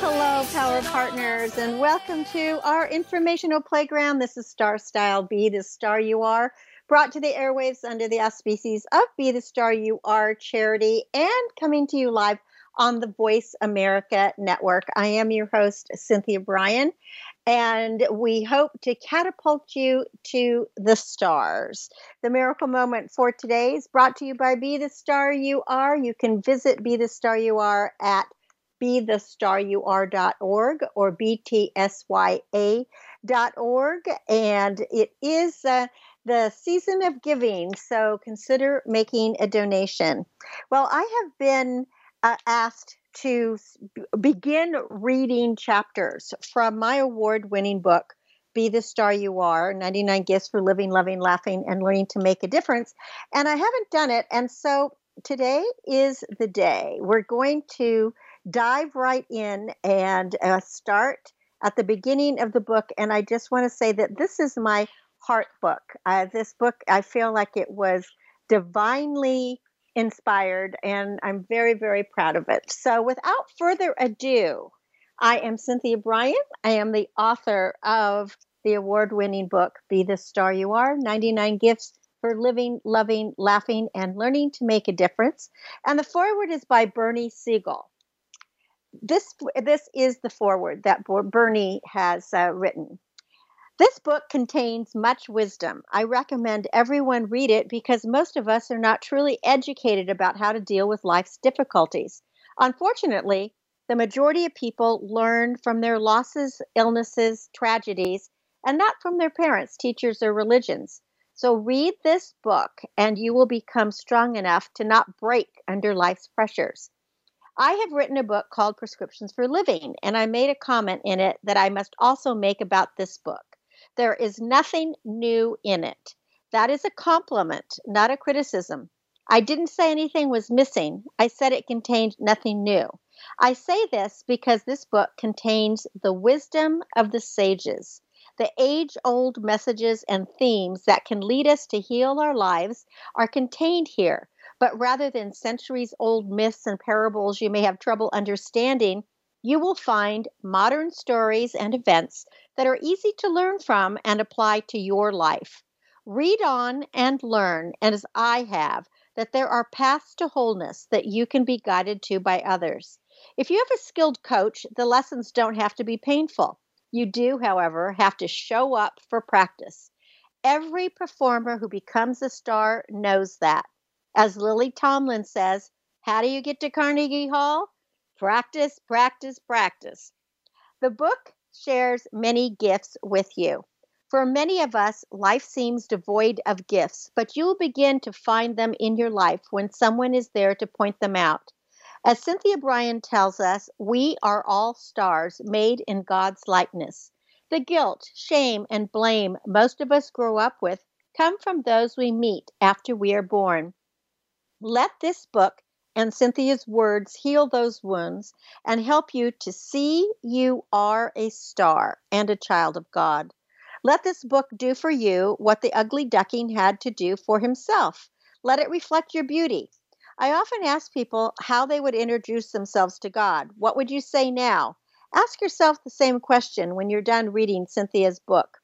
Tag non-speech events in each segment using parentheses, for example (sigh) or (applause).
hello, Power Partners, and welcome to our informational playground. This is Star Style Be the Star You Are, brought to the airwaves under the auspices of Be the Star You Are charity and coming to you live on the Voice America Network. I am your host, Cynthia Brian, and we hope to catapult you to the stars. The miracle moment for today is brought to you by Be the Star You Are. You can visit Be the Star You Are at bethestaryouare.org or btsya.org. And it is uh, the season of giving, so consider making a donation. Well, I have been uh, asked to begin reading chapters from my award winning book, Be the Star You Are 99 Gifts for Living, Loving, Laughing, and Learning to Make a Difference. And I haven't done it. And so today is the day. We're going to dive right in and uh, start at the beginning of the book. And I just want to say that this is my heart book. Uh, this book, I feel like it was divinely inspired, and I'm very, very proud of it. So, without further ado, I am Cynthia Brian. I am the author of the award winning book, Be the Star You Are 99 Gifts for Living, Loving, Laughing, and Learning to Make a Difference. And the foreword is by Bernie Siegel. This, this is the foreword that Bernie has uh, written. This book contains much wisdom. I recommend everyone read it because most of us are not truly educated about how to deal with life's difficulties. Unfortunately, the majority of people learn from their losses, illnesses, tragedies, and not from their parents, teachers, or religions. So read this book and you will become strong enough to not break under life's pressures. I have written a book called Prescriptions for Living, and I made a comment in it that I must also make about this book. There is nothing new in it. That is a compliment, not a criticism. I didn't say anything was missing. I said it contained nothing new. I say this because this book contains the wisdom of the sages. The age old messages and themes that can lead us to heal our lives are contained here. But rather than centuries old myths and parables you may have trouble understanding, you will find modern stories and events that are easy to learn from and apply to your life. Read on and learn, and as I have, that there are paths to wholeness that you can be guided to by others. If you have a skilled coach, the lessons don't have to be painful. You do, however, have to show up for practice. Every performer who becomes a star knows that. As Lily Tomlin says, how do you get to Carnegie Hall? Practice, practice, practice. The book shares many gifts with you. For many of us, life seems devoid of gifts, but you'll begin to find them in your life when someone is there to point them out. As Cynthia Brian tells us, we are all stars made in God's likeness. The guilt, shame, and blame most of us grow up with come from those we meet after we are born. Let this book and Cynthia's words heal those wounds and help you to see you are a star and a child of God. Let this book do for you what the ugly duckling had to do for himself. Let it reflect your beauty. I often ask people how they would introduce themselves to God. What would you say now? Ask yourself the same question when you're done reading Cynthia's book.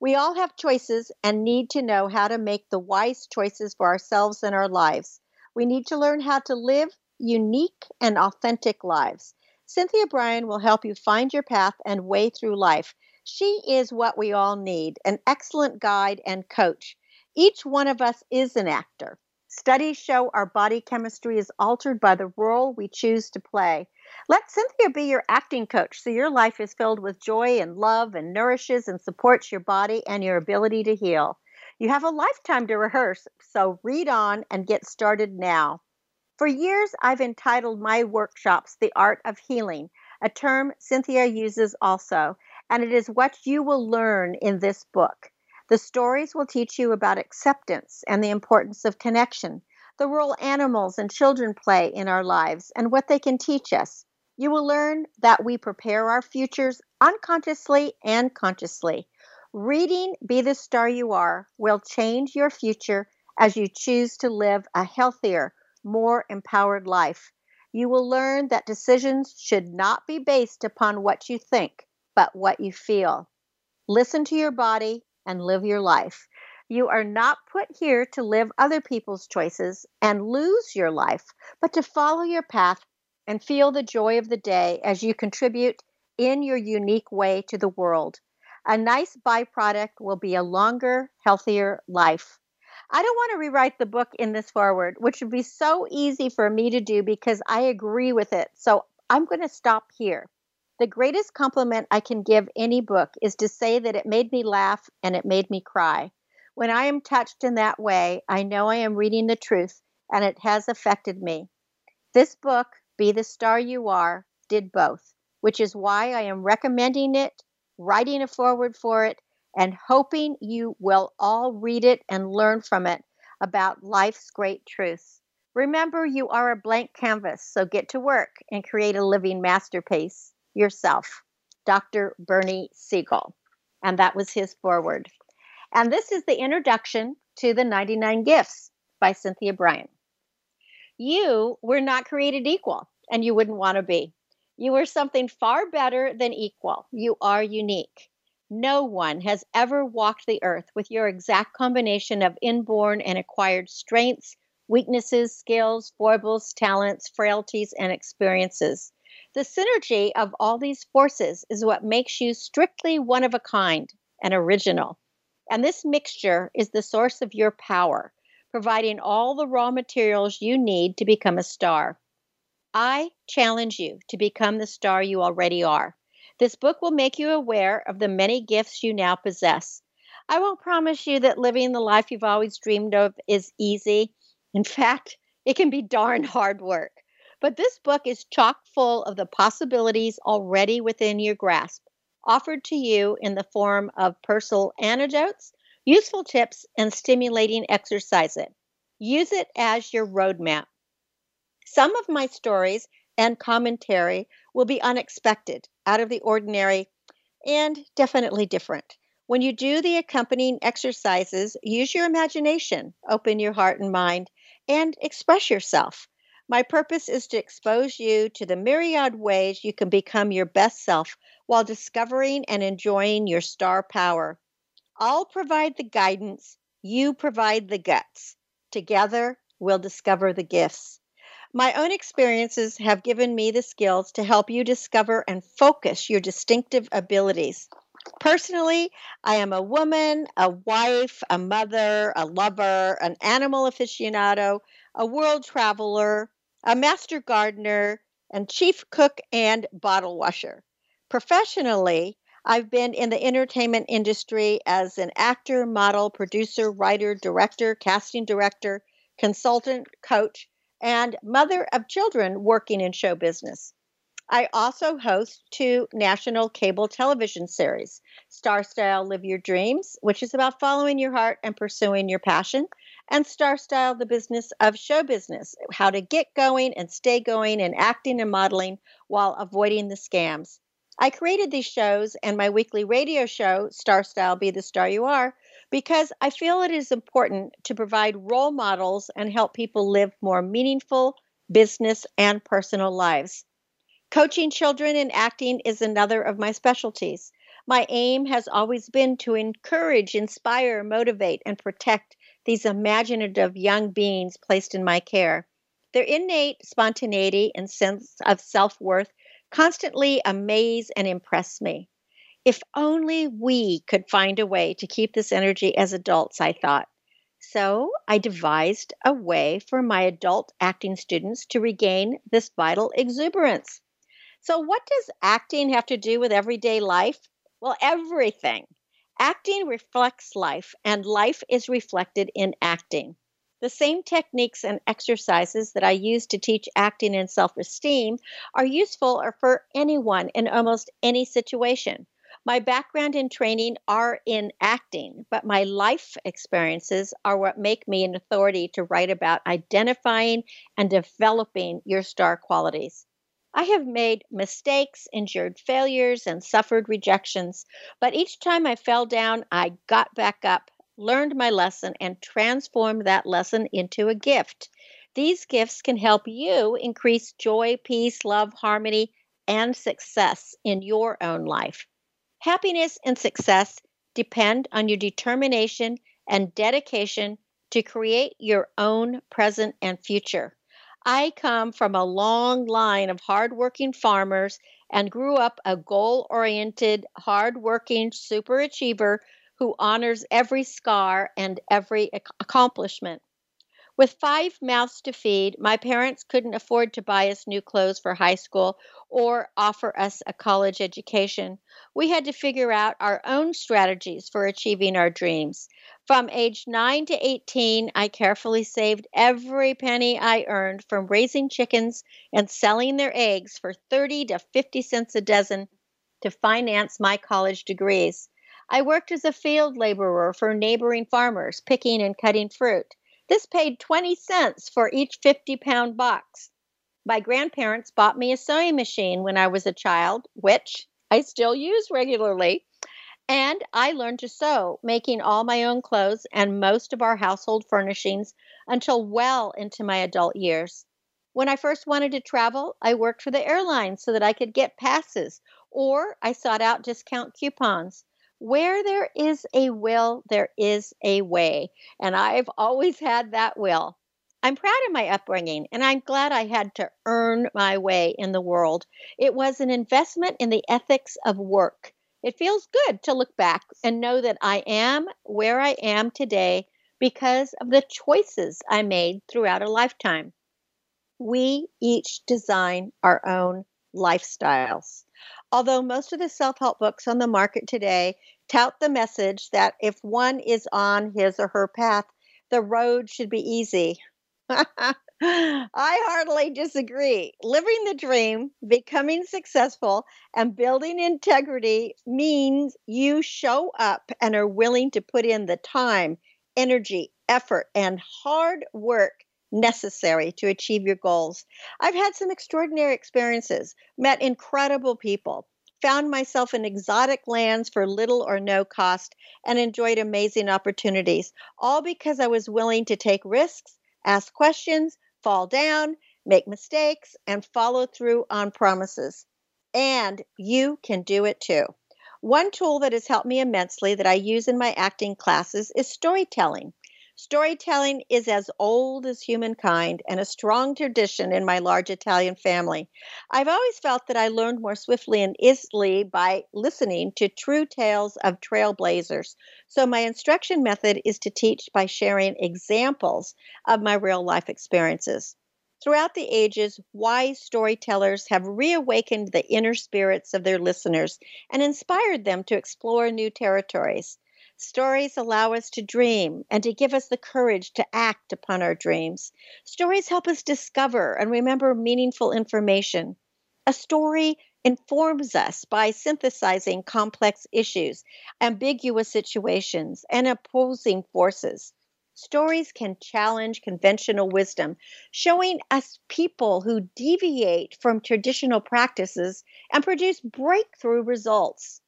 We all have choices and need to know how to make the wise choices for ourselves and our lives. We need to learn how to live unique and authentic lives. Cynthia Brian will help you find your path and way through life. She is what we all need an excellent guide and coach. Each one of us is an actor. Studies show our body chemistry is altered by the role we choose to play. Let Cynthia be your acting coach so your life is filled with joy and love and nourishes and supports your body and your ability to heal. You have a lifetime to rehearse, so read on and get started now. For years, I've entitled my workshops The Art of Healing, a term Cynthia uses also, and it is what you will learn in this book. The stories will teach you about acceptance and the importance of connection, the role animals and children play in our lives, and what they can teach us. You will learn that we prepare our futures unconsciously and consciously. Reading Be the Star You Are will change your future as you choose to live a healthier, more empowered life. You will learn that decisions should not be based upon what you think, but what you feel. Listen to your body and live your life. You are not put here to live other people's choices and lose your life, but to follow your path and feel the joy of the day as you contribute in your unique way to the world. A nice byproduct will be a longer, healthier life. I don't want to rewrite the book in this forward, which would be so easy for me to do because I agree with it. So I'm going to stop here. The greatest compliment I can give any book is to say that it made me laugh and it made me cry. When I am touched in that way, I know I am reading the truth and it has affected me. This book, Be the Star You Are, did both, which is why I am recommending it, writing a forward for it, and hoping you will all read it and learn from it about life's great truths. Remember, you are a blank canvas, so get to work and create a living masterpiece yourself. Dr. Bernie Siegel. And that was his forward. And this is the introduction to the 99 Gifts by Cynthia Brian. You were not created equal, and you wouldn't want to be. You are something far better than equal. You are unique. No one has ever walked the earth with your exact combination of inborn and acquired strengths, weaknesses, skills, foibles, talents, frailties, and experiences. The synergy of all these forces is what makes you strictly one of a kind and original. And this mixture is the source of your power, providing all the raw materials you need to become a star. I challenge you to become the star you already are. This book will make you aware of the many gifts you now possess. I won't promise you that living the life you've always dreamed of is easy. In (laughs) fact, it can be darn hard work. But this book is chock full of the possibilities already within your grasp, offered to you in the form of personal anecdotes, useful tips, and stimulating exercises. Use it as your roadmap. Some of my stories and commentary will be unexpected, out of the ordinary, and definitely different. When you do the accompanying exercises, use your imagination, open your heart and mind, and express yourself. My purpose is to expose you to the myriad ways you can become your best self while discovering and enjoying your star power. I'll provide the guidance, you provide the guts. Together, we'll discover the gifts. My own experiences have given me the skills to help you discover and focus your distinctive abilities. Personally, I am a woman, a wife, a mother, a lover, an animal aficionado, a world traveler, a master gardener, and chief cook and bottle washer. Professionally, I've been in the entertainment industry as an actor, model, producer, writer, director, casting director, consultant, coach, and mother of children working in show business. I also host two national cable television series Star Style Live Your Dreams, which is about following your heart and pursuing your passion, and Star Style The Business of Show Business, how to get going and stay going in acting and modeling while avoiding the scams. I created these shows and my weekly radio show, Star Style Be the Star You Are, because I feel it is important to provide role models and help people live more meaningful business and personal lives. Coaching children in acting is another of my specialties. My aim has always been to encourage, inspire, motivate, and protect these imaginative young beings placed in my care. Their innate spontaneity and sense of self worth constantly amaze and impress me. If only we could find a way to keep this energy as adults, I thought. So I devised a way for my adult acting students to regain this vital exuberance. So, what does acting have to do with everyday life? Well, everything. Acting reflects life, and life is reflected in acting. The same techniques and exercises that I use to teach acting and self esteem are useful for anyone in almost any situation. My background and training are in acting, but my life experiences are what make me an authority to write about identifying and developing your star qualities. I have made mistakes, endured failures, and suffered rejections, but each time I fell down, I got back up, learned my lesson, and transformed that lesson into a gift. These gifts can help you increase joy, peace, love, harmony, and success in your own life. Happiness and success depend on your determination and dedication to create your own present and future. I come from a long line of hardworking farmers and grew up a goal oriented, hardworking superachiever who honors every scar and every accomplishment. With five mouths to feed, my parents couldn't afford to buy us new clothes for high school or offer us a college education. We had to figure out our own strategies for achieving our dreams. From age 9 to 18, I carefully saved every penny I earned from raising chickens and selling their eggs for 30 to 50 cents a dozen to finance my college degrees. I worked as a field laborer for neighboring farmers, picking and cutting fruit. This paid 20 cents for each 50 pound box. My grandparents bought me a sewing machine when I was a child, which I still use regularly. And I learned to sew, making all my own clothes and most of our household furnishings until well into my adult years. When I first wanted to travel, I worked for the airlines so that I could get passes, or I sought out discount coupons. Where there is a will, there is a way. And I've always had that will. I'm proud of my upbringing, and I'm glad I had to earn my way in the world. It was an investment in the ethics of work. It feels good to look back and know that I am where I am today because of the choices I made throughout a lifetime. We each design our own lifestyles. Although most of the self help books on the market today tout the message that if one is on his or her path, the road should be easy. (laughs) I heartily disagree. Living the dream, becoming successful, and building integrity means you show up and are willing to put in the time, energy, effort, and hard work necessary to achieve your goals. I've had some extraordinary experiences, met incredible people, found myself in exotic lands for little or no cost, and enjoyed amazing opportunities, all because I was willing to take risks, ask questions, fall down, make mistakes, and follow through on promises. And you can do it too. One tool that has helped me immensely that I use in my acting classes is storytelling. Storytelling is as old as humankind and a strong tradition in my large Italian family. I've always felt that I learned more swiftly and easily by listening to true tales of trailblazers. So, my instruction method is to teach by sharing examples of my real life experiences. Throughout the ages, wise storytellers have reawakened the inner spirits of their listeners and inspired them to explore new territories. Stories allow us to dream and to give us the courage to act upon our dreams. Stories help us discover and remember meaningful information. A story informs us by synthesizing complex issues, ambiguous situations, and opposing forces. Stories can challenge conventional wisdom, showing us people who deviate from traditional practices and produce breakthrough results.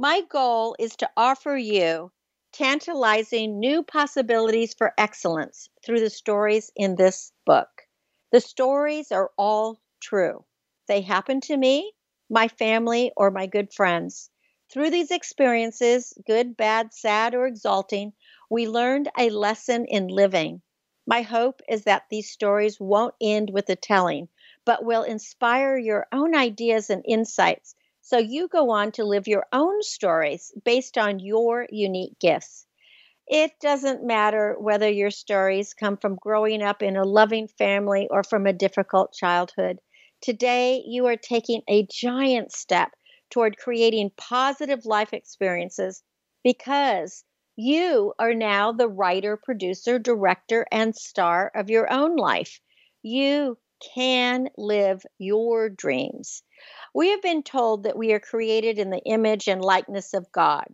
My goal is to offer you tantalizing new possibilities for excellence through the stories in this book. The stories are all true. They happened to me, my family, or my good friends. Through these experiences, good, bad, sad, or exalting, we learned a lesson in living. My hope is that these stories won't end with the telling, but will inspire your own ideas and insights so you go on to live your own stories based on your unique gifts. It doesn't matter whether your stories come from growing up in a loving family or from a difficult childhood. Today, you are taking a giant step toward creating positive life experiences because you are now the writer, producer, director, and star of your own life. You can live your dreams. We have been told that we are created in the image and likeness of God.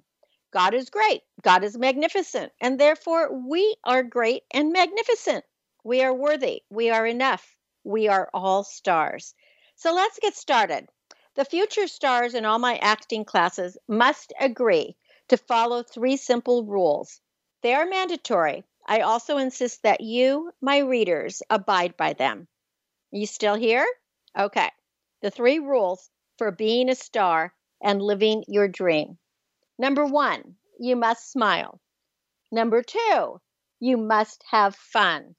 God is great, God is magnificent, and therefore we are great and magnificent. We are worthy, we are enough, we are all stars. So let's get started. The future stars in all my acting classes must agree to follow three simple rules. They are mandatory. I also insist that you, my readers, abide by them. You still here? Okay. The three rules for being a star and living your dream. Number one, you must smile. Number two, you must have fun.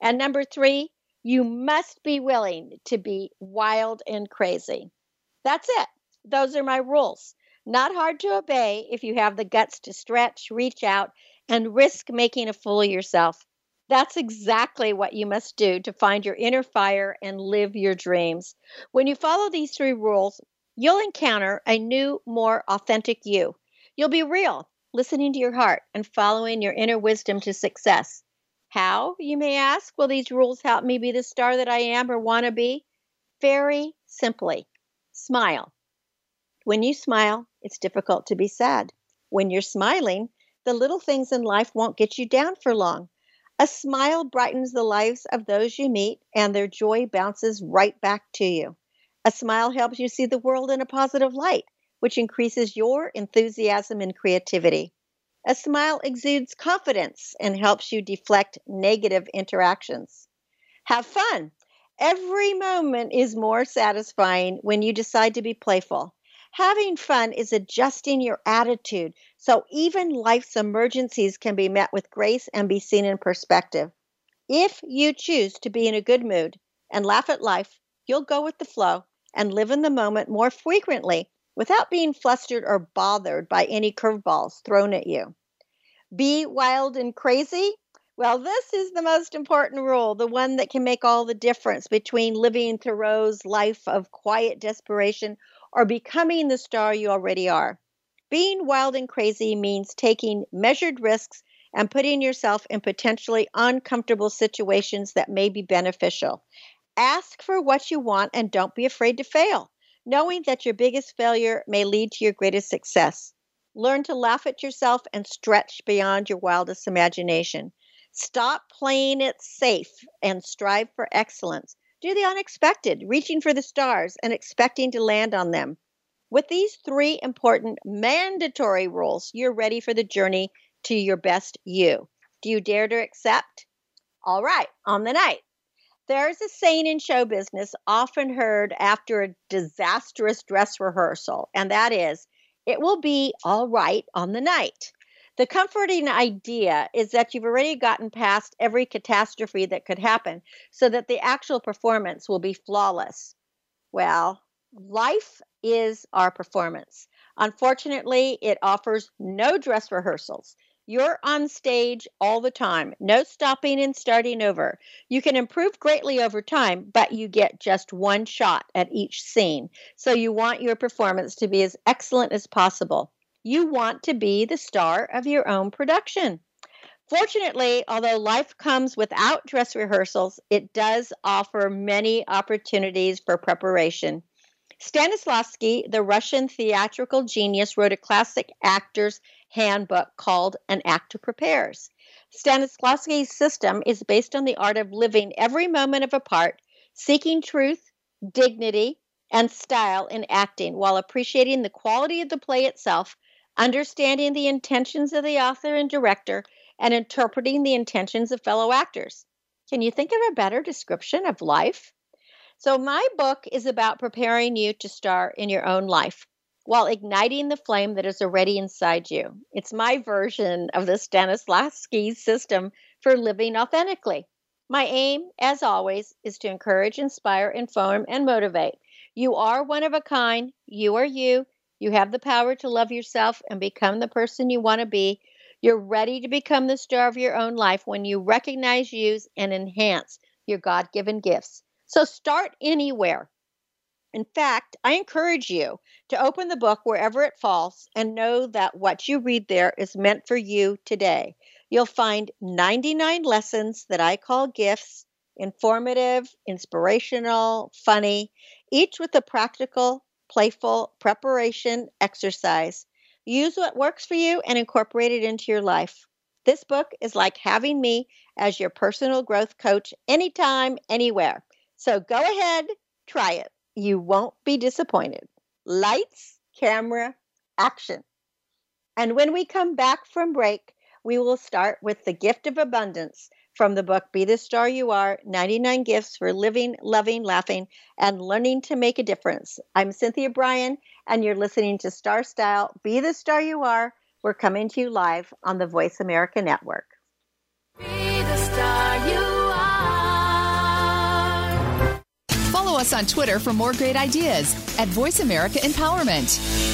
And number three, you must be willing to be wild and crazy. That's it. Those are my rules. Not hard to obey if you have the guts to stretch, reach out, and risk making a fool of yourself. That's exactly what you must do to find your inner fire and live your dreams. When you follow these three rules, you'll encounter a new, more authentic you. You'll be real, listening to your heart and following your inner wisdom to success. How, you may ask, will these rules help me be the star that I am or want to be? Very simply smile. When you smile, it's difficult to be sad. When you're smiling, the little things in life won't get you down for long. A smile brightens the lives of those you meet, and their joy bounces right back to you. A smile helps you see the world in a positive light, which increases your enthusiasm and creativity. A smile exudes confidence and helps you deflect negative interactions. Have fun. Every moment is more satisfying when you decide to be playful. Having fun is adjusting your attitude so even life's emergencies can be met with grace and be seen in perspective. If you choose to be in a good mood and laugh at life, you'll go with the flow and live in the moment more frequently without being flustered or bothered by any curveballs thrown at you. Be wild and crazy? Well, this is the most important rule, the one that can make all the difference between living Thoreau's life of quiet desperation or becoming the star you already are. Being wild and crazy means taking measured risks and putting yourself in potentially uncomfortable situations that may be beneficial. Ask for what you want and don't be afraid to fail, knowing that your biggest failure may lead to your greatest success. Learn to laugh at yourself and stretch beyond your wildest imagination. Stop playing it safe and strive for excellence. Do the unexpected, reaching for the stars and expecting to land on them. With these three important mandatory rules, you're ready for the journey to your best you. Do you dare to accept? All right, on the night. There's a saying in show business often heard after a disastrous dress rehearsal, and that is, it will be all right on the night. The comforting idea is that you've already gotten past every catastrophe that could happen so that the actual performance will be flawless. Well, life is our performance. Unfortunately, it offers no dress rehearsals. You're on stage all the time, no stopping and starting over. You can improve greatly over time, but you get just one shot at each scene. So you want your performance to be as excellent as possible. You want to be the star of your own production. Fortunately, although life comes without dress rehearsals, it does offer many opportunities for preparation. Stanislavski, the Russian theatrical genius, wrote a classic actor's handbook called An Actor Prepares. Stanislavski's system is based on the art of living every moment of a part, seeking truth, dignity, and style in acting while appreciating the quality of the play itself understanding the intentions of the author and director, and interpreting the intentions of fellow actors. Can you think of a better description of life? So, my book is about preparing you to star in your own life while igniting the flame that is already inside you. It's my version of the Stanislavski system for living authentically. My aim, as always, is to encourage, inspire, inform, and motivate. You are one of a kind. You are you. You have the power to love yourself and become the person you want to be. You're ready to become the star of your own life when you recognize, use, and enhance your God given gifts. So start anywhere. In fact, I encourage you to open the book wherever it falls and know that what you read there is meant for you today. You'll find 99 lessons that I call gifts informative, inspirational, funny, each with a practical, playful preparation exercise. Use what works for you and incorporate it into your life. This book is like having me as your personal growth coach anytime, anywhere. So go ahead, try it. You won't be disappointed. Lights, camera, action. And when we come back from break, we will start with the gift of abundance from the book Be the Star You Are 99 Gifts for Living, Loving, Laughing, and Learning to Make a Difference. I'm Cynthia Brian, and you're listening to Star Style Be the Star You Are we're coming to you live on the Voice America Network. Be the star you are. Follow us on Twitter for more great ideas at Voice America Empowerment.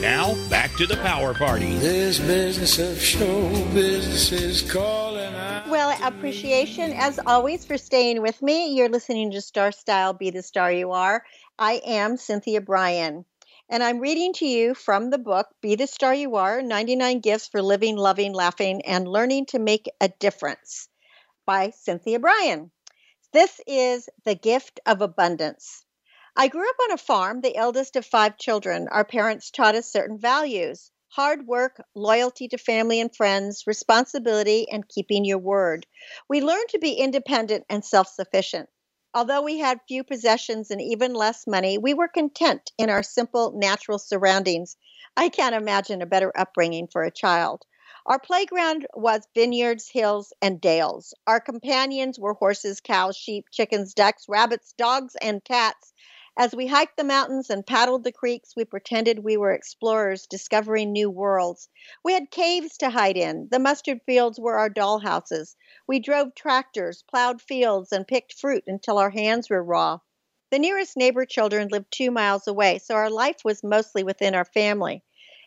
Now, back to the power party. This business of show business is calling out. Well, appreciation as always for staying with me. You're listening to Star Style Be the Star You Are. I am Cynthia Brian. And I'm reading to you from the book Be the Star You Are 99 Gifts for Living, Loving, Laughing, and Learning to Make a Difference by Cynthia Brian. This is The Gift of Abundance. I grew up on a farm, the eldest of five children. Our parents taught us certain values hard work, loyalty to family and friends, responsibility, and keeping your word. We learned to be independent and self sufficient. Although we had few possessions and even less money, we were content in our simple, natural surroundings. I can't imagine a better upbringing for a child. Our playground was vineyards, hills, and dales. Our companions were horses, cows, sheep, chickens, ducks, rabbits, dogs, and cats. As we hiked the mountains and paddled the creeks, we pretended we were explorers discovering new worlds. We had caves to hide in. The mustard fields were our doll houses. We drove tractors, plowed fields, and picked fruit until our hands were raw. The nearest neighbor children lived two miles away, so our life was mostly within our family.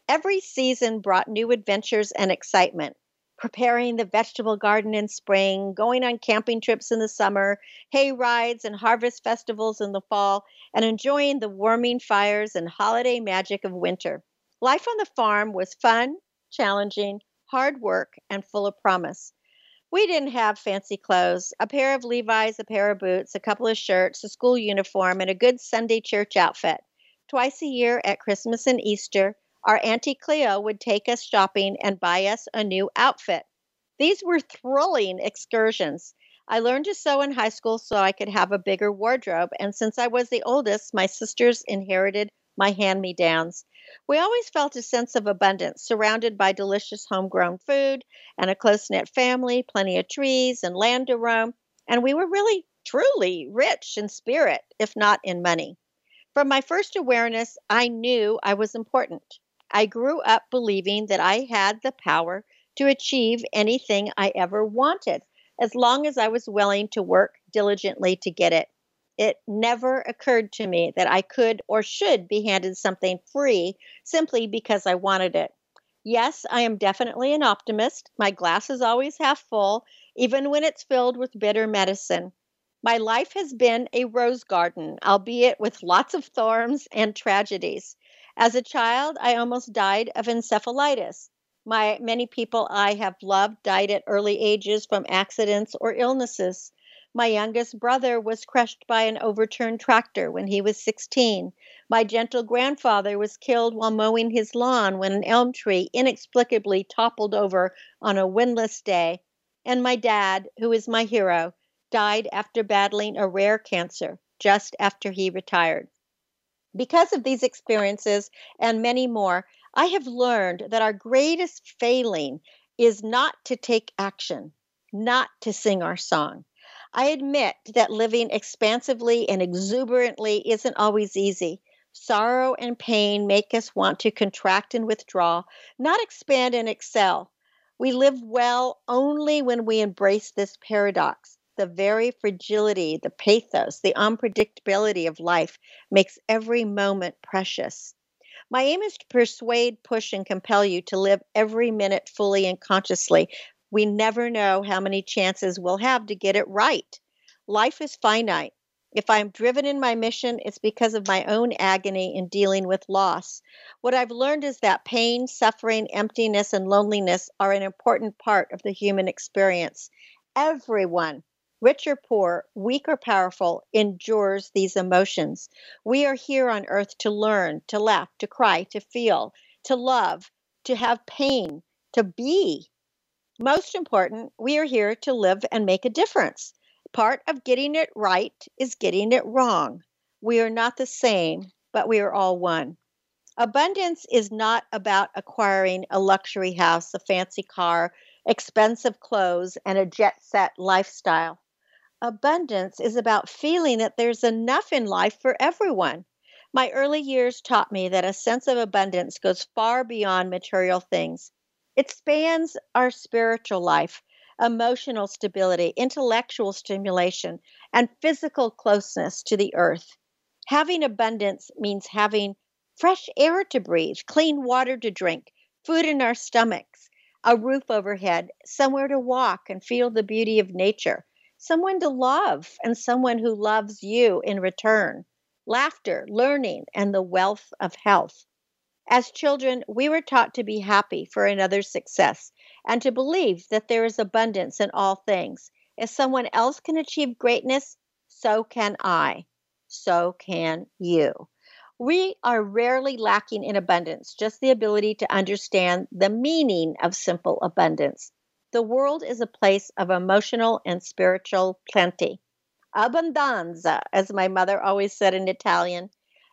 Every season brought new adventures and excitement. Preparing the vegetable garden in spring, going on camping trips in the summer, hay rides and harvest festivals in the fall, and enjoying the warming fires and holiday magic of winter. Life on the farm was fun, challenging, hard work, and full of promise. We didn't have fancy clothes a pair of Levi's, a pair of boots, a couple of shirts, a school uniform, and a good Sunday church outfit. Twice a year at Christmas and Easter, our Auntie Cleo would take us shopping and buy us a new outfit. These were thrilling excursions. I learned to sew in high school so I could have a bigger wardrobe, and since I was the oldest, my sisters inherited my hand me downs. We always felt a sense of abundance, surrounded by delicious homegrown food and a close knit family, plenty of trees and land to roam, and we were really, truly rich in spirit, if not in money. From my first awareness, I knew I was important. I grew up believing that I had the power to achieve anything I ever wanted, as long as I was willing to work diligently to get it. It never occurred to me that I could or should be handed something free simply because I wanted it. Yes, I am definitely an optimist. My glass is always half full, even when it's filled with bitter medicine. My life has been a rose garden, albeit with lots of thorns and tragedies. As a child, I almost died of encephalitis. My many people I have loved died at early ages from accidents or illnesses. My youngest brother was crushed by an overturned tractor when he was 16. My gentle grandfather was killed while mowing his lawn when an elm tree inexplicably toppled over on a windless day. And my dad, who is my hero, died after battling a rare cancer just after he retired. Because of these experiences and many more, I have learned that our greatest failing is not to take action, not to sing our song. I admit that living expansively and exuberantly isn't always easy. Sorrow and pain make us want to contract and withdraw, not expand and excel. We live well only when we embrace this paradox. The very fragility, the pathos, the unpredictability of life makes every moment precious. My aim is to persuade, push, and compel you to live every minute fully and consciously. We never know how many chances we'll have to get it right. Life is finite. If I'm driven in my mission, it's because of my own agony in dealing with loss. What I've learned is that pain, suffering, emptiness, and loneliness are an important part of the human experience. Everyone rich or poor, weak or powerful, endures these emotions. We are here on earth to learn, to laugh, to cry, to feel, to love, to have pain, to be. Most important, we are here to live and make a difference. Part of getting it right is getting it wrong. We are not the same, but we are all one. Abundance is not about acquiring a luxury house, a fancy car, expensive clothes, and a jet set lifestyle abundance is about feeling that there's enough in life for everyone. My early years taught me that a sense of abundance goes far beyond material things. It spans our spiritual life, emotional stability, intellectual stimulation, and physical closeness to the earth. Having abundance means having fresh air to breathe, clean water to drink, food in our stomachs, a roof overhead, somewhere to walk and feel the beauty of nature someone to love and someone who loves you in return, laughter, learning, and the wealth of health. As children, we were taught to be happy for another's success and to believe that there is abundance in all things. If someone else can achieve greatness, so can I. So can you. We are rarely lacking in abundance, just the ability to understand the meaning of simple abundance. The world is a place of emotional and spiritual plenty. Abbondanza, as my mother always said in Italian.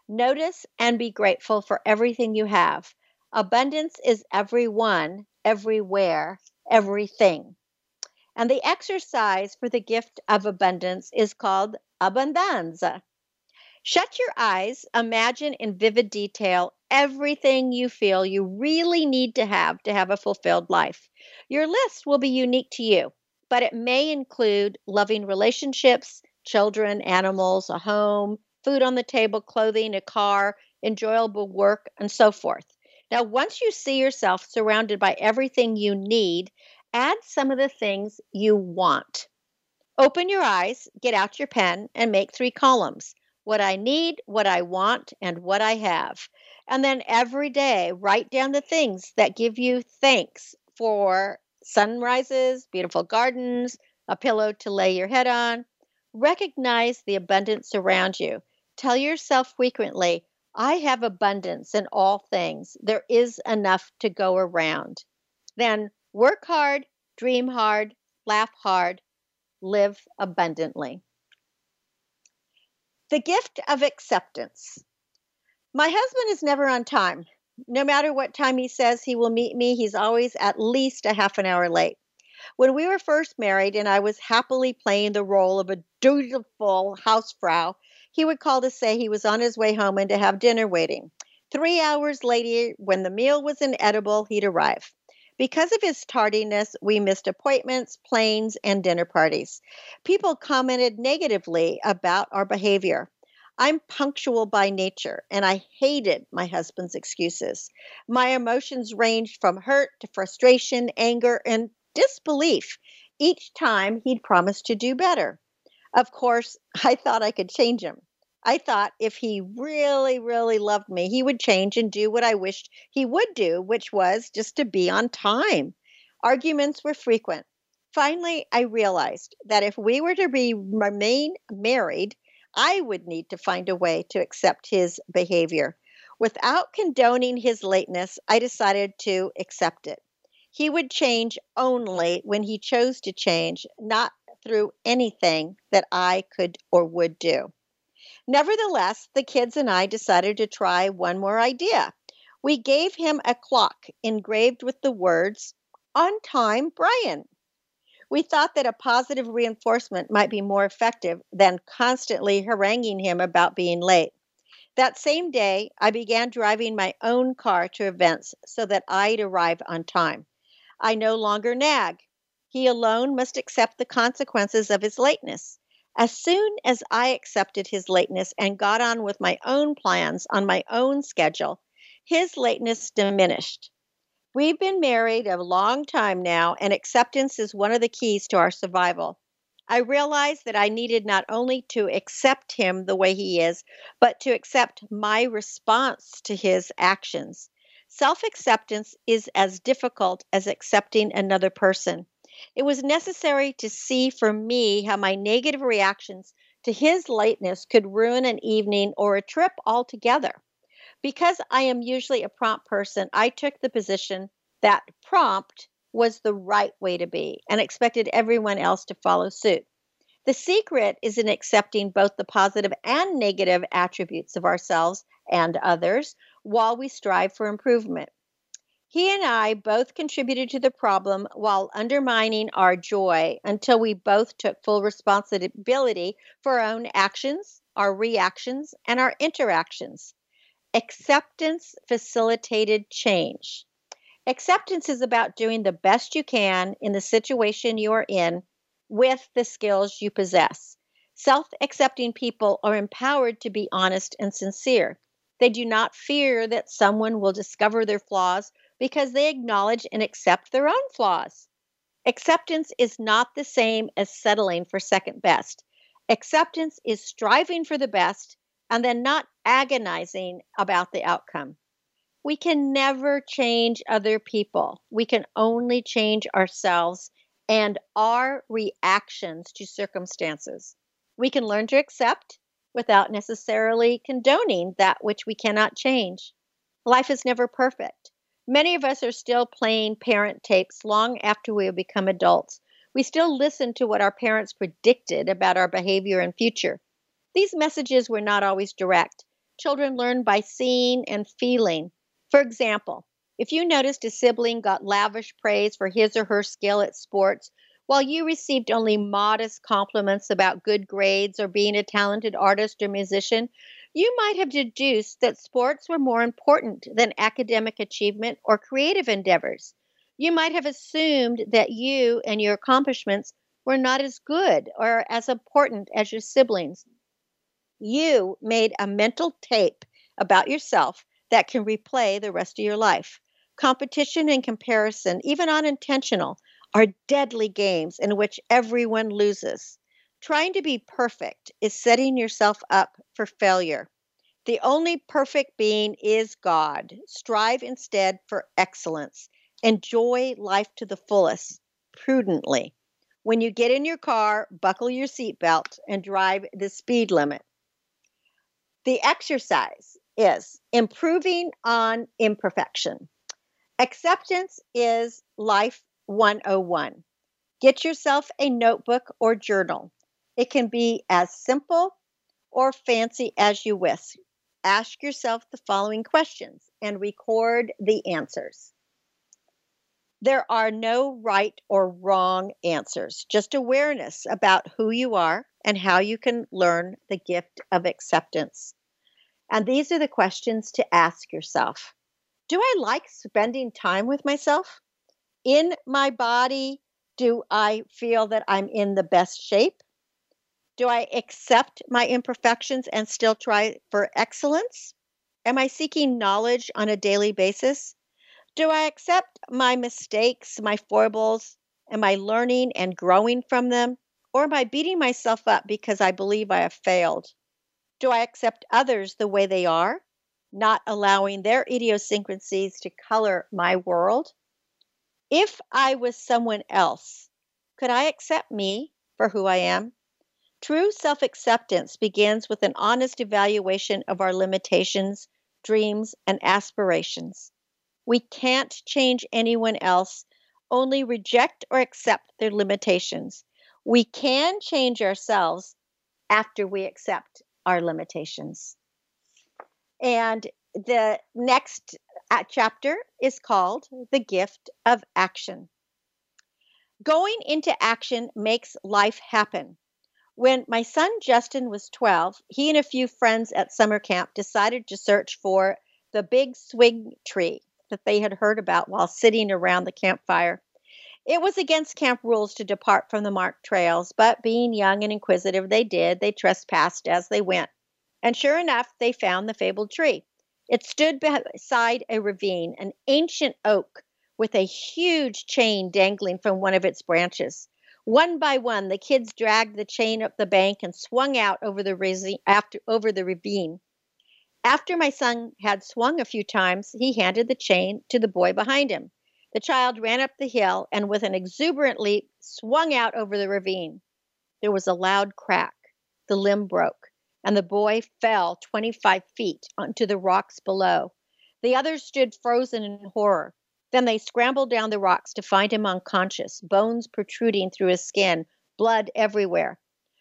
Notice and be grateful for everything you have. Abundance is everyone, everywhere, everything. And the exercise for the gift of abundance is called abbondanza. Shut your eyes, imagine in vivid detail everything you feel you really need to have to have a fulfilled life. Your list will be unique to you, but it may include loving relationships, children, animals, a home, food on the table, clothing, a car, enjoyable work, and so forth. Now, once you see yourself surrounded by everything you need, add some of the things you want. Open your eyes, get out your pen, and make three columns what I need, what I want, and what I have. And then every day, write down the things that give you thanks for sunrises, beautiful gardens, a pillow to lay your head on. Recognize the abundance around you. Tell yourself frequently, I have abundance in all things. There is enough to go around. Then work hard, dream hard, laugh hard, live abundantly. The gift of acceptance. My husband is never on time. No matter what time he says he will meet me, he's always at least a half an hour late. When we were first married and I was happily playing the role of a dutiful hausfrau, he would call to say he was on his way home and to have dinner waiting. Three hours later, when the meal was inedible, he'd arrive. Because of his tardiness, we missed appointments, planes, and dinner parties. People commented negatively about our behavior. I'm punctual by nature, and I hated my husband's excuses. My emotions ranged from hurt to frustration, anger, and disbelief each time he'd promised to do better. Of course, (laughs) I thought I could change him. I thought if he really, really loved me, he would change and do what I wished he would do, which was just to be on time. Arguments were frequent. Finally, I realized that if we were to be remain married, I would need to find a way to accept his behavior. Without condoning his lateness, I decided to accept it. He would change only when he chose to change, not through anything that I could or would do. Nevertheless, the kids and I decided to try one more idea. We gave him a clock engraved with the words, On time, Brian. We thought that a positive reinforcement might be more effective than constantly haranguing him about being late. That same day, I began driving my own car to events so that I'd arrive on time. I no longer nag. He alone must accept the consequences of his lateness. As soon as I accepted his lateness and got on with my own plans on my own schedule, his lateness diminished. We've been married a long time now, and acceptance is one of the keys to our survival. I realized that I needed not only to accept him the way he is, but to accept my response to his actions. Self acceptance is as difficult as accepting another person. It was necessary to see for me how my negative reactions to his lateness could ruin an evening or a trip altogether. Because I am usually a prompt person, I took the position that prompt was the right way to be and expected everyone else to follow suit. The secret is in accepting both the positive and negative attributes of ourselves and others while we strive for improvement. He and I both contributed to the problem while undermining our joy until we both took full responsibility for our own actions, our reactions, and our interactions. Acceptance facilitated change. Acceptance is about doing the best you can in the situation you are in with the skills you possess. Self accepting people are empowered to be honest and sincere. They do not fear that someone will discover their flaws because they acknowledge and accept their own flaws. Acceptance is not the same as settling for second best. Acceptance is striving for the best and then not agonizing about the outcome. We can never change other people. We can only change ourselves and our reactions to circumstances. We can learn to accept without necessarily condoning that which we cannot change. Life is never perfect. Many of us are still playing parent tapes long after we have become adults. We still listen to what our parents predicted about our behavior and future. These messages were not always direct. Children learn by seeing and feeling. For example, if you noticed a sibling got lavish praise for his or her skill at sports, while you received only modest compliments about good grades or being a talented artist or musician, you might have deduced that sports were more important than academic achievement or creative endeavors. You might have assumed that you and your accomplishments were not as good or as important as your siblings. You made a mental tape about yourself that can replay the rest of your life. Competition and comparison, even unintentional, are deadly games in which everyone loses. Trying to be perfect is setting yourself up for failure. The only perfect being is God. Strive instead for excellence. Enjoy life to the fullest, prudently. When you get in your car, buckle your seatbelt and drive the speed limit. The exercise is improving on imperfection. Acceptance is life 101. Get yourself a notebook or journal. It can be as simple or fancy as you wish. Ask yourself the following questions and record the answers. There are no right or wrong answers, just awareness about who you are and how you can learn the gift of acceptance. And these are the questions to ask yourself Do I like spending time with myself? In my body, do I feel that I'm in the best shape? Do I accept my imperfections and still try for excellence? Am I seeking knowledge on a daily basis? Do I accept my mistakes, my foibles? Am I learning and growing from them? Or am I beating myself up because I believe I have failed? Do I accept others the way they are, not allowing their idiosyncrasies to color my world? If I was someone else, could I accept me for who I am? True self acceptance begins with an honest evaluation of our limitations, dreams, and aspirations. We can't change anyone else, only reject or accept their limitations. We can change ourselves after we accept our limitations. And the next uh, chapter is called The Gift of Action. Going into action makes life happen. When my son Justin was 12, he and a few friends at summer camp decided to search for the big swing tree that they had heard about while sitting around the campfire. It was against camp rules to depart from the marked trails, but being young and inquisitive, they did. They trespassed as they went. And sure enough, they found the fabled tree. It stood beside a ravine, an ancient oak with a huge chain dangling from one of its branches. One by one, the kids dragged the chain up the bank and swung out over the, after, over the ravine. After my son had swung a few times, he handed the chain to the boy behind him. The child ran up the hill and, with an exuberant leap, swung out over the ravine. There was a loud crack. The limb broke, and the boy fell 25 feet onto the rocks below. The others stood frozen in horror. Then they scrambled down the rocks to find him unconscious, bones protruding through his skin, blood everywhere.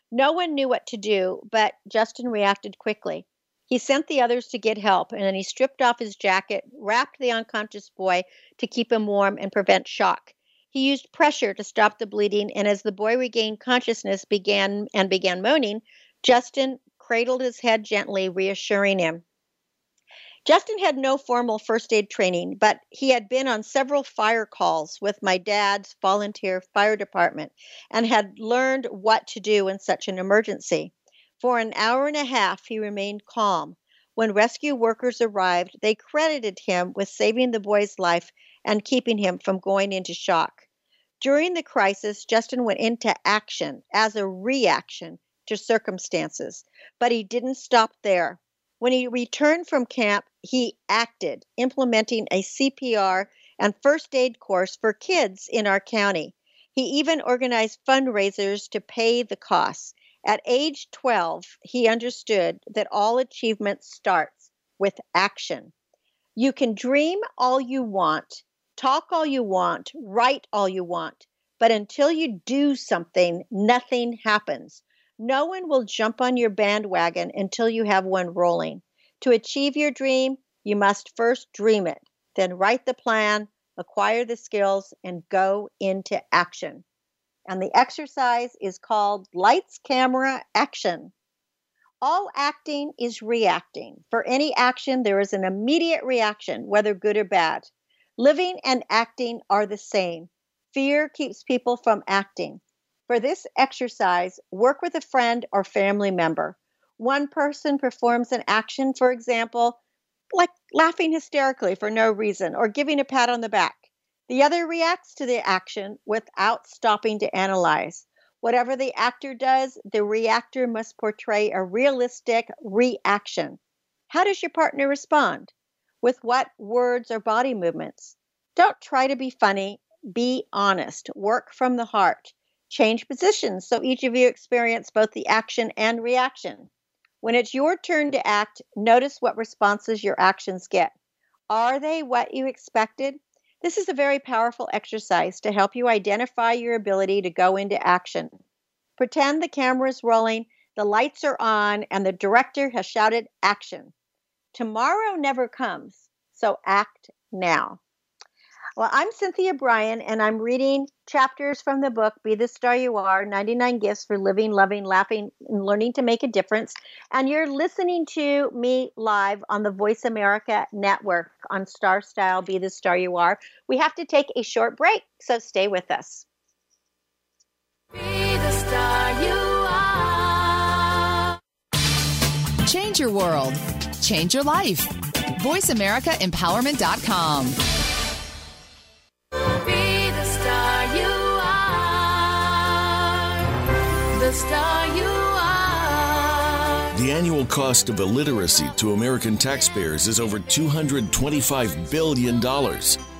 No one knew what to do, but Justin reacted quickly. He sent the others to get help, and then he stripped off his jacket, wrapped the unconscious boy to keep him warm and prevent shock. He used pressure to stop the bleeding, and as the boy regained consciousness began and began moaning, Justin cradled his head gently, reassuring him. Justin had no formal first aid training, but he had been on several fire calls with my dad's volunteer fire department and had learned what to do in such an emergency. For an hour and a half, he remained calm. When rescue workers arrived, they credited him with saving the boy's life and keeping him from going into shock. During the crisis, Justin went into action as a reaction to circumstances, but he didn't stop there. When he returned from camp, he acted, implementing a CPR and first aid course for kids in our county. He even organized fundraisers to pay the costs. At age 12, he understood that all achievement starts with action. You can dream all you want, talk all you want, write all you want, but until you do something, nothing happens. No one will jump on your bandwagon until you have one rolling. To achieve your dream, you must first dream it, then write the plan, acquire the skills, and go into action and the exercise is called Lights, Camera, Action. All acting is reacting. For any action, there is an immediate reaction, whether good or bad. Living and acting are the same. Fear keeps people from acting. For this exercise, work with a friend or family member. One person performs an action, for example, like laughing hysterically for no reason or giving a pat on the back. The other reacts to the action without stopping to analyze. Whatever the actor does, the reactor must portray a realistic reaction. How does your partner respond? With what words or body movements? Don't try to be funny, be honest, work from the heart. Change positions so each of you experience both the action and reaction. When it's your turn to act, notice what responses your actions get. Are they what you expected? This is a very powerful exercise to help you identify your ability to go into action. Pretend the camera is rolling, the lights are on, and the director has shouted action. Tomorrow never comes, so act now. Well, I'm Cynthia Brian, and I'm reading chapters from the book Be the Star You Are 99 Gifts for Living, Loving, Laughing, and Learning to Make a Difference. And you're listening to me live on the Voice America Network on Star Style Be the Star You Are. We have to take a short break, so stay with us. Be the star you are. Change your world. Change your life. VoiceAmericaEmpowerment.com. The annual cost of illiteracy to American taxpayers is over $225 billion.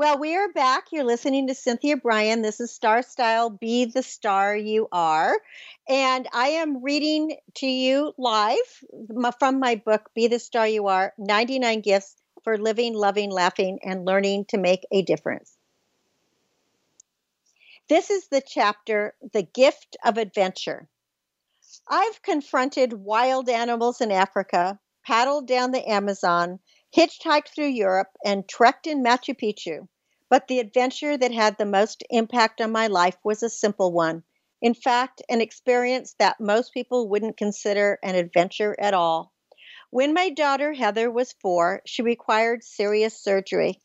Well, we are back. You're listening to Cynthia Brian. This is Star Style Be the Star You Are. And I am reading to you live from my book, Be the Star You Are 99 Gifts for Living, Loving, Laughing, and Learning to Make a Difference. This is the chapter, The Gift of Adventure. I've confronted wild animals in Africa, paddled down the Amazon, hitchhiked through Europe, and trekked in Machu Picchu. But the adventure that had the most impact on my life was a simple one. In fact, an experience that most people wouldn't consider an adventure at all. When my daughter Heather was four, she required serious surgery.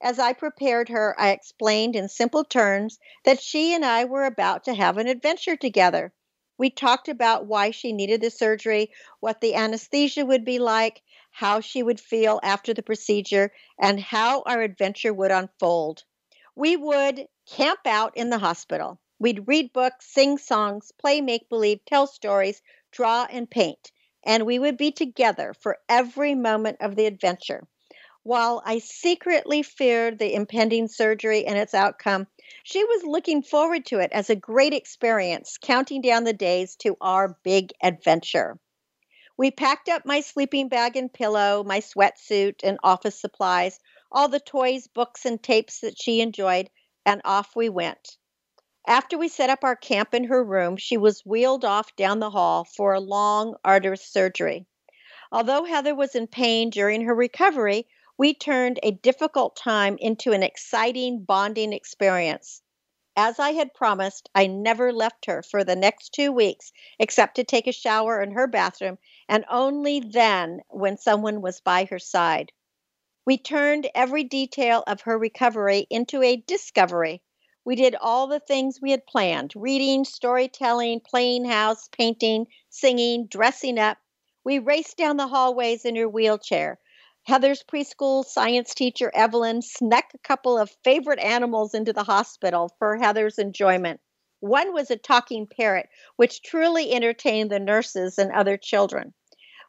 As I prepared her, I explained in simple terms that she and I were about to have an adventure together. We talked about why she needed the surgery, what the anesthesia would be like, how she would feel after the procedure, and how our adventure would unfold. We would camp out in the hospital. We'd read books, sing songs, play make believe, tell stories, draw, and paint. And we would be together for every moment of the adventure. While I secretly feared the impending surgery and its outcome, she was looking forward to it as a great experience, counting down the days to our big adventure. We packed up my sleeping bag and pillow, my sweatsuit, and office supplies, all the toys, books, and tapes that she enjoyed, and off we went. After we set up our camp in her room, she was wheeled off down the hall for a long, arduous surgery. Although Heather was in pain during her recovery, we turned a difficult time into an exciting bonding experience. As I had promised, I never left her for the next two weeks except to take a shower in her bathroom, and only then when someone was by her side. We turned every detail of her recovery into a discovery. We did all the things we had planned reading, storytelling, playing house, painting, singing, dressing up. We raced down the hallways in her wheelchair. Heather's preschool science teacher, Evelyn, snuck a couple of favorite animals into the hospital for Heather's enjoyment. One was a talking parrot, which truly entertained the nurses and other children.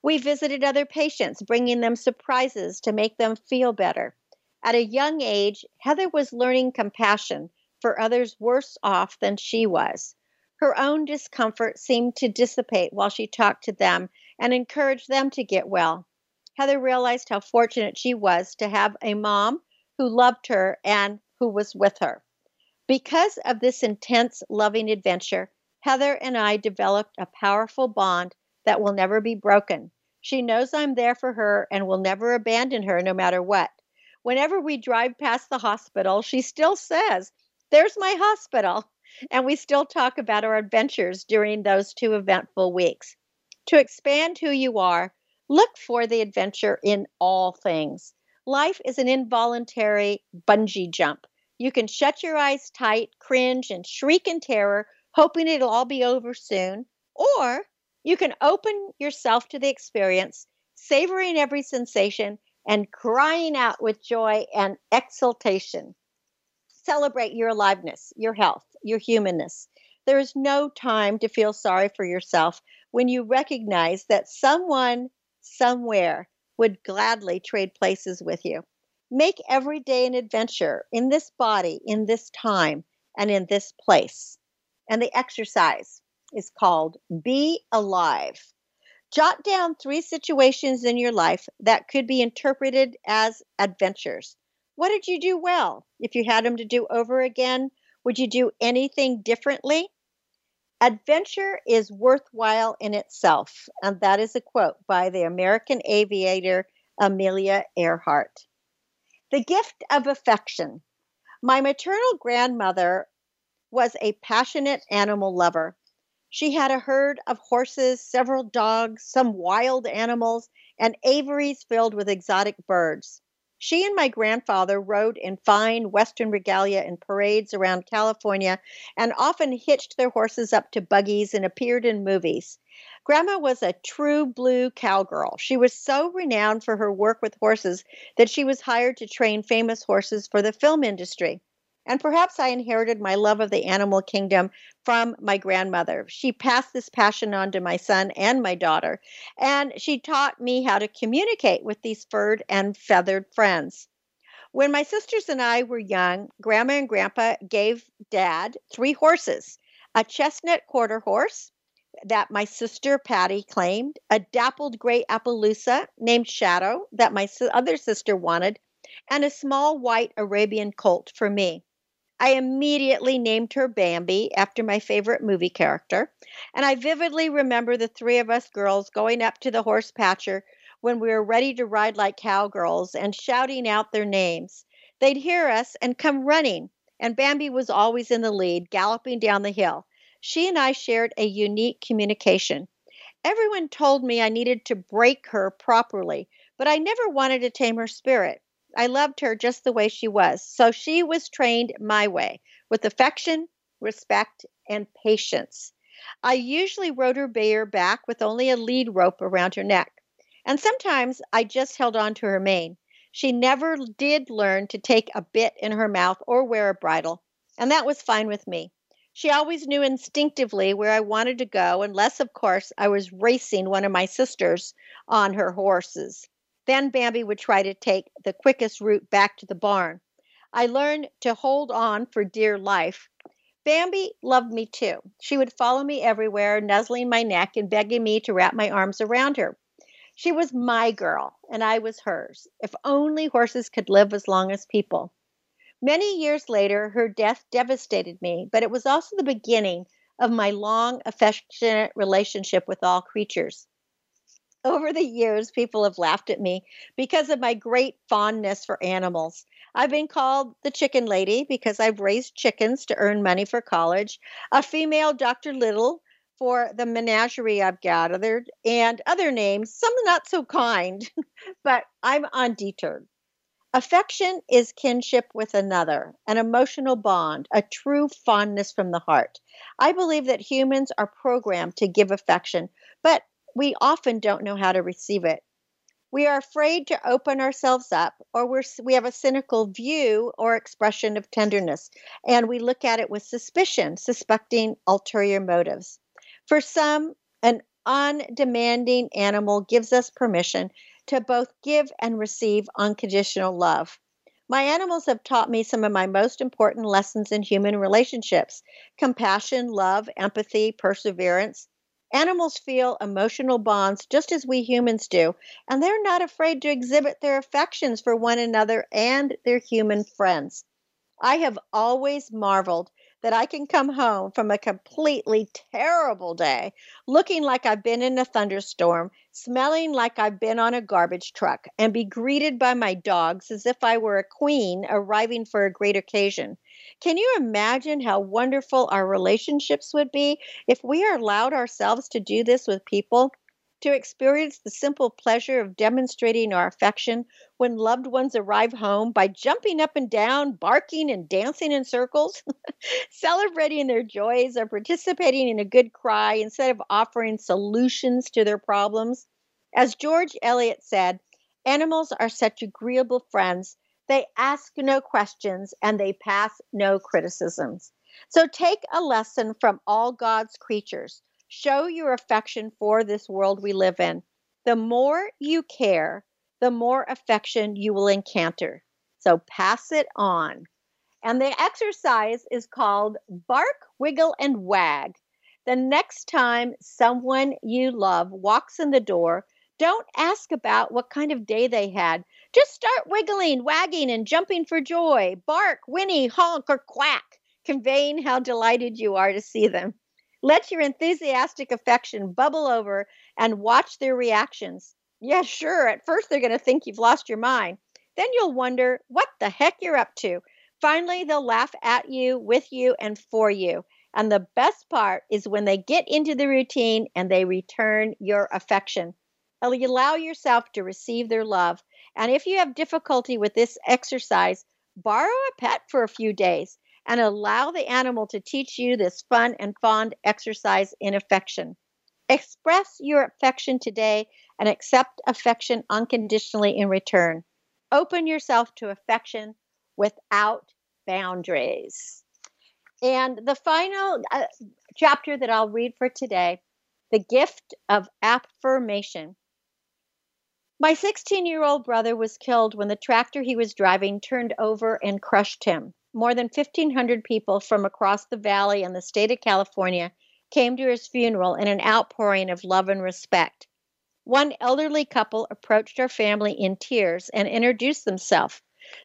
We visited other patients, bringing them surprises to make them feel better. At a young age, Heather was learning compassion for others worse off than she was. Her own discomfort seemed to dissipate while she talked to them and encouraged them to get well. Heather realized how fortunate she was to have a mom who loved her and who was with her. Because of this intense, loving adventure, Heather and I developed a powerful bond that will never be broken. She knows I'm there for her and will never abandon her no matter what. Whenever we drive past the hospital, she still says, There's my hospital. And we still talk about our adventures during those two eventful weeks. To expand who you are, look for the adventure in all things. Life is an involuntary bungee jump. You can shut your eyes tight, cringe, and shriek in terror, hoping it'll all be over soon. Or you can open yourself to the experience, savoring every sensation, and crying out with joy and exultation. Celebrate your aliveness, your health, your humanness. There is no time to feel sorry for yourself when you recognize that someone somewhere would gladly trade places with you. Make every day an adventure in this body, in this time, and in this place. And the exercise is called Be Alive. Jot down three situations in your life that could be interpreted as adventures. What did you do well? If you had them to do over again, would you do anything differently? Adventure is worthwhile in itself. And that is a quote by the American aviator Amelia Earhart. The gift of affection. My maternal grandmother was a passionate animal lover. She had a herd of horses, several dogs, some wild animals, and aviaries filled with exotic birds. She and my grandfather rode in fine Western regalia in parades around California and often hitched their horses up to buggies and appeared in movies. Grandma was a true blue cowgirl. She was so renowned for her work with horses that she was hired to train famous horses for the film industry. And perhaps I inherited my love of the animal kingdom from my grandmother. She passed this passion on to my son and my daughter, and she taught me how to communicate with these furred and feathered friends. When my sisters and I were young, Grandma and Grandpa gave Dad three horses a chestnut quarter horse that my sister Patty claimed, a dappled gray Appaloosa named Shadow that my other sister wanted, and a small white Arabian colt for me. I immediately named her Bambi after my favorite movie character, and I vividly remember the three of us girls going up to the horse patcher when we were ready to ride like cowgirls and shouting out their names. They'd hear us and come running, and Bambi was always in the lead, galloping down the hill. She and I shared a unique communication. Everyone told me I needed to break her properly, but I never wanted to tame her spirit. I loved her just the way she was. So she was trained my way with affection, respect, and patience. I usually rode her bare back with only a lead rope around her neck. And sometimes I just held on to her mane. She never did learn to take a bit in her mouth or wear a bridle, and that was fine with me. She always knew instinctively where I wanted to go, unless, of course, I was racing one of my sisters on her horses. Then Bambi would try to take the quickest route back to the barn. I learned to hold on for dear life. Bambi loved me too. She would follow me everywhere, nuzzling my neck and begging me to wrap my arms around her. She was my girl, and I was hers. If only horses could live as long as people. Many years later, her death devastated me, but it was also the beginning of my long, affectionate relationship with all creatures. Over the years, people have laughed at me because of my great fondness for animals. I've been called the chicken lady because I've raised chickens to earn money for college, a female Dr. Little for the menagerie I've gathered, and other names, some not so kind, (laughs) but I'm undeterred. Affection is kinship with another, an emotional bond, a true fondness from the heart. I believe that humans are programmed to give affection, but we often don't know how to receive it. We are afraid to open ourselves up, or we're, we have a cynical view or expression of tenderness, and we look at it with suspicion, suspecting ulterior motives. For some, an undemanding animal gives us permission to both give and receive unconditional love. My animals have taught me some of my most important lessons in human relationships compassion, love, empathy, perseverance, Animals feel emotional bonds just as we humans do, and they're not afraid to exhibit their affections for one another and their human friends. I have always marveled that I can come home from a completely terrible day, looking like I've been in a thunderstorm, smelling like I've been on a garbage truck, and be greeted by my dogs as if I were a queen arriving for a great occasion. Can you imagine how wonderful our relationships would be if we allowed ourselves to do this with people? To experience the simple pleasure of demonstrating our affection when loved ones arrive home by jumping up and down, barking and dancing in circles, (laughs) celebrating their joys, or participating in a good cry instead of offering solutions to their problems. As George Eliot said, animals are such agreeable friends they ask no questions and they pass no criticisms. So take a lesson from all God's creatures. Show your affection for this world we live in. The more you care, the more affection you will encounter. So pass it on. And the exercise is called Bark, Wiggle, and Wag. The next time someone you love walks in the door, don't ask about what kind of day they had. Just start wiggling, wagging, and jumping for joy. Bark, whinny, honk, or quack, conveying how delighted you are to see them. Let your enthusiastic affection bubble over and watch their reactions. Yeah, sure, at first they're going to think you've lost your mind. Then you'll wonder what the heck you're up to. Finally, they'll laugh at you, with you, and for you. And the best part is when they get into the routine and they return your affection. Allow yourself to receive their love. And if you have difficulty with this exercise, borrow a pet for a few days and allow the animal to teach you this fun and fond exercise in affection. Express your affection today and accept affection unconditionally in return. Open yourself to affection without boundaries. And the final uh, chapter that I'll read for today the gift of affirmation. My 16 year old brother was killed when the tractor he was driving turned over and crushed him. More than 1,500 people from across the valley and the state of California came to his funeral in an outpouring of love and respect. One elderly couple approached our family in tears and introduced themselves.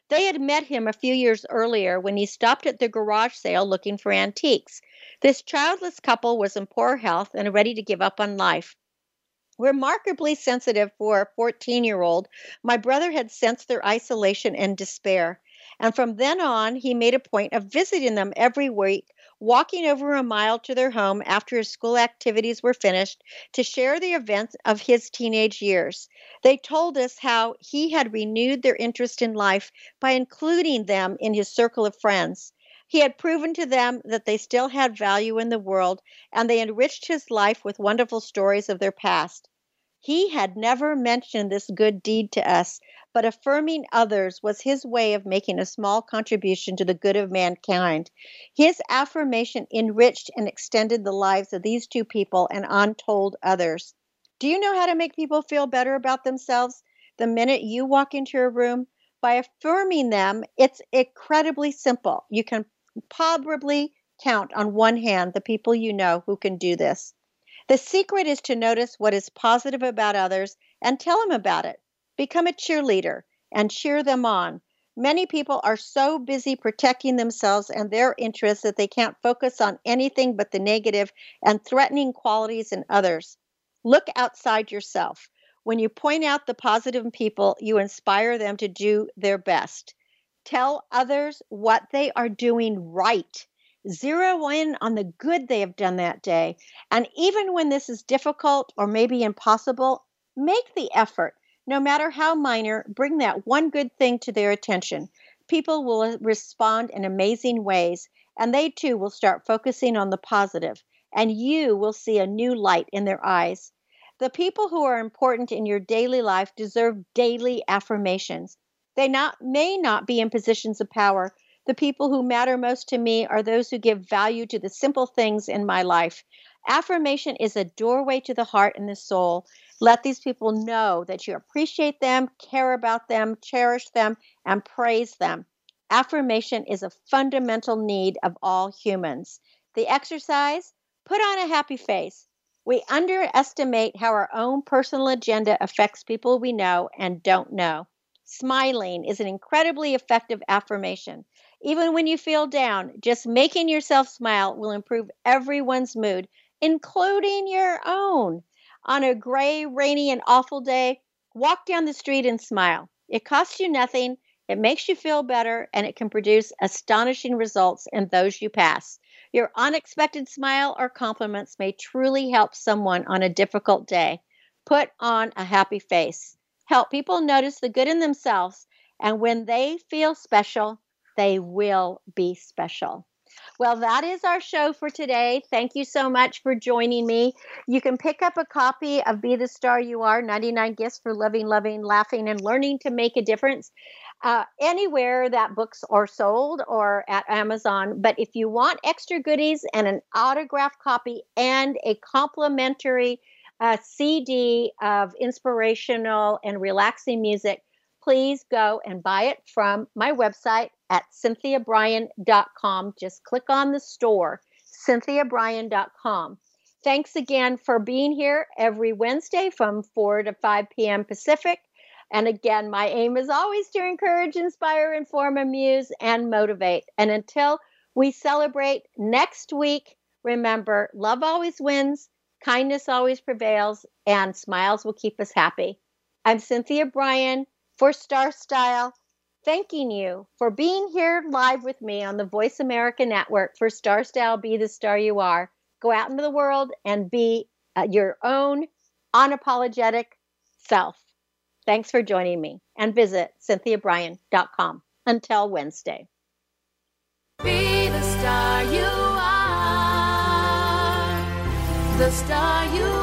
They had met him a few years earlier when he stopped at the garage sale looking for antiques. This childless couple was in poor health and ready to give up on life. Remarkably sensitive for a 14 year old, my brother had sensed their isolation and despair. And from then on, he made a point of visiting them every week, walking over a mile to their home after his school activities were finished to share the events of his teenage years. They told us how he had renewed their interest in life by including them in his circle of friends. He had proven to them that they still had value in the world, and they enriched his life with wonderful stories of their past. He had never mentioned this good deed to us, but affirming others was his way of making a small contribution to the good of mankind. His affirmation enriched and extended the lives of these two people and untold others. Do you know how to make people feel better about themselves the minute you walk into a room? By affirming them, it's incredibly simple. You can probably count on one hand the people you know who can do this. The secret is to notice what is positive about others and tell them about it. Become a cheerleader and cheer them on. Many people are so busy protecting themselves and their interests that they can't focus on anything but the negative and threatening qualities in others. Look outside yourself. When you point out the positive in people, you inspire them to do their best. Tell others what they are doing right. Zero in on the good they have done that day. And even when this is difficult or maybe impossible, make the effort. No matter how minor, bring that one good thing to their attention. People will uh, respond in amazing ways, and they too will start focusing on the positive, and you will see a new light in their eyes. The people who are important in your daily life deserve daily affirmations. They not may not be in positions of power. The people who matter most to me are those who give value to the simple things in my life. Affirmation is a doorway to the heart and the soul. Let these people know that you appreciate them, care about them, cherish them, and praise them. Affirmation is a fundamental need of all humans. The exercise put on a happy face. We underestimate how our own personal agenda affects people we know and don't know. Smiling is an incredibly effective affirmation. Even when you feel down, just making yourself smile will improve everyone's mood, including your own. On a gray, rainy, and awful day, walk down the street and smile. It costs you nothing, it makes you feel better, and it can produce astonishing results in those you pass. Your unexpected smile or compliments may truly help someone on a difficult day. Put on a happy face. Help people notice the good in themselves, and when they feel special, they will be special. Well, that is our show for today. Thank you so much for joining me. You can pick up a copy of Be the Star You Are 99 Gifts for Living, Loving, Laughing, and Learning to Make a Difference uh, anywhere that books are sold or at Amazon. But if you want extra goodies and an autographed copy and a complimentary uh, CD of inspirational and relaxing music, please go and buy it from my website at cynthiabrian.com. Just click on the store, cynthiabrian.com. Thanks again for being here every Wednesday from 4 to 5 p.m. Pacific. And again, my aim is always to encourage, inspire, inform, amuse, and motivate. And until we celebrate next week, remember love always wins, kindness always prevails, and smiles will keep us happy. I'm Cynthia Brian for Star Style, thanking you for being here live with me on the Voice America Network for Star Style Be the Star You Are. Go out into the world and be uh, your own unapologetic self. Thanks for joining me and visit cynthiabrian.com. Until Wednesday. Be the star you are. The star you are.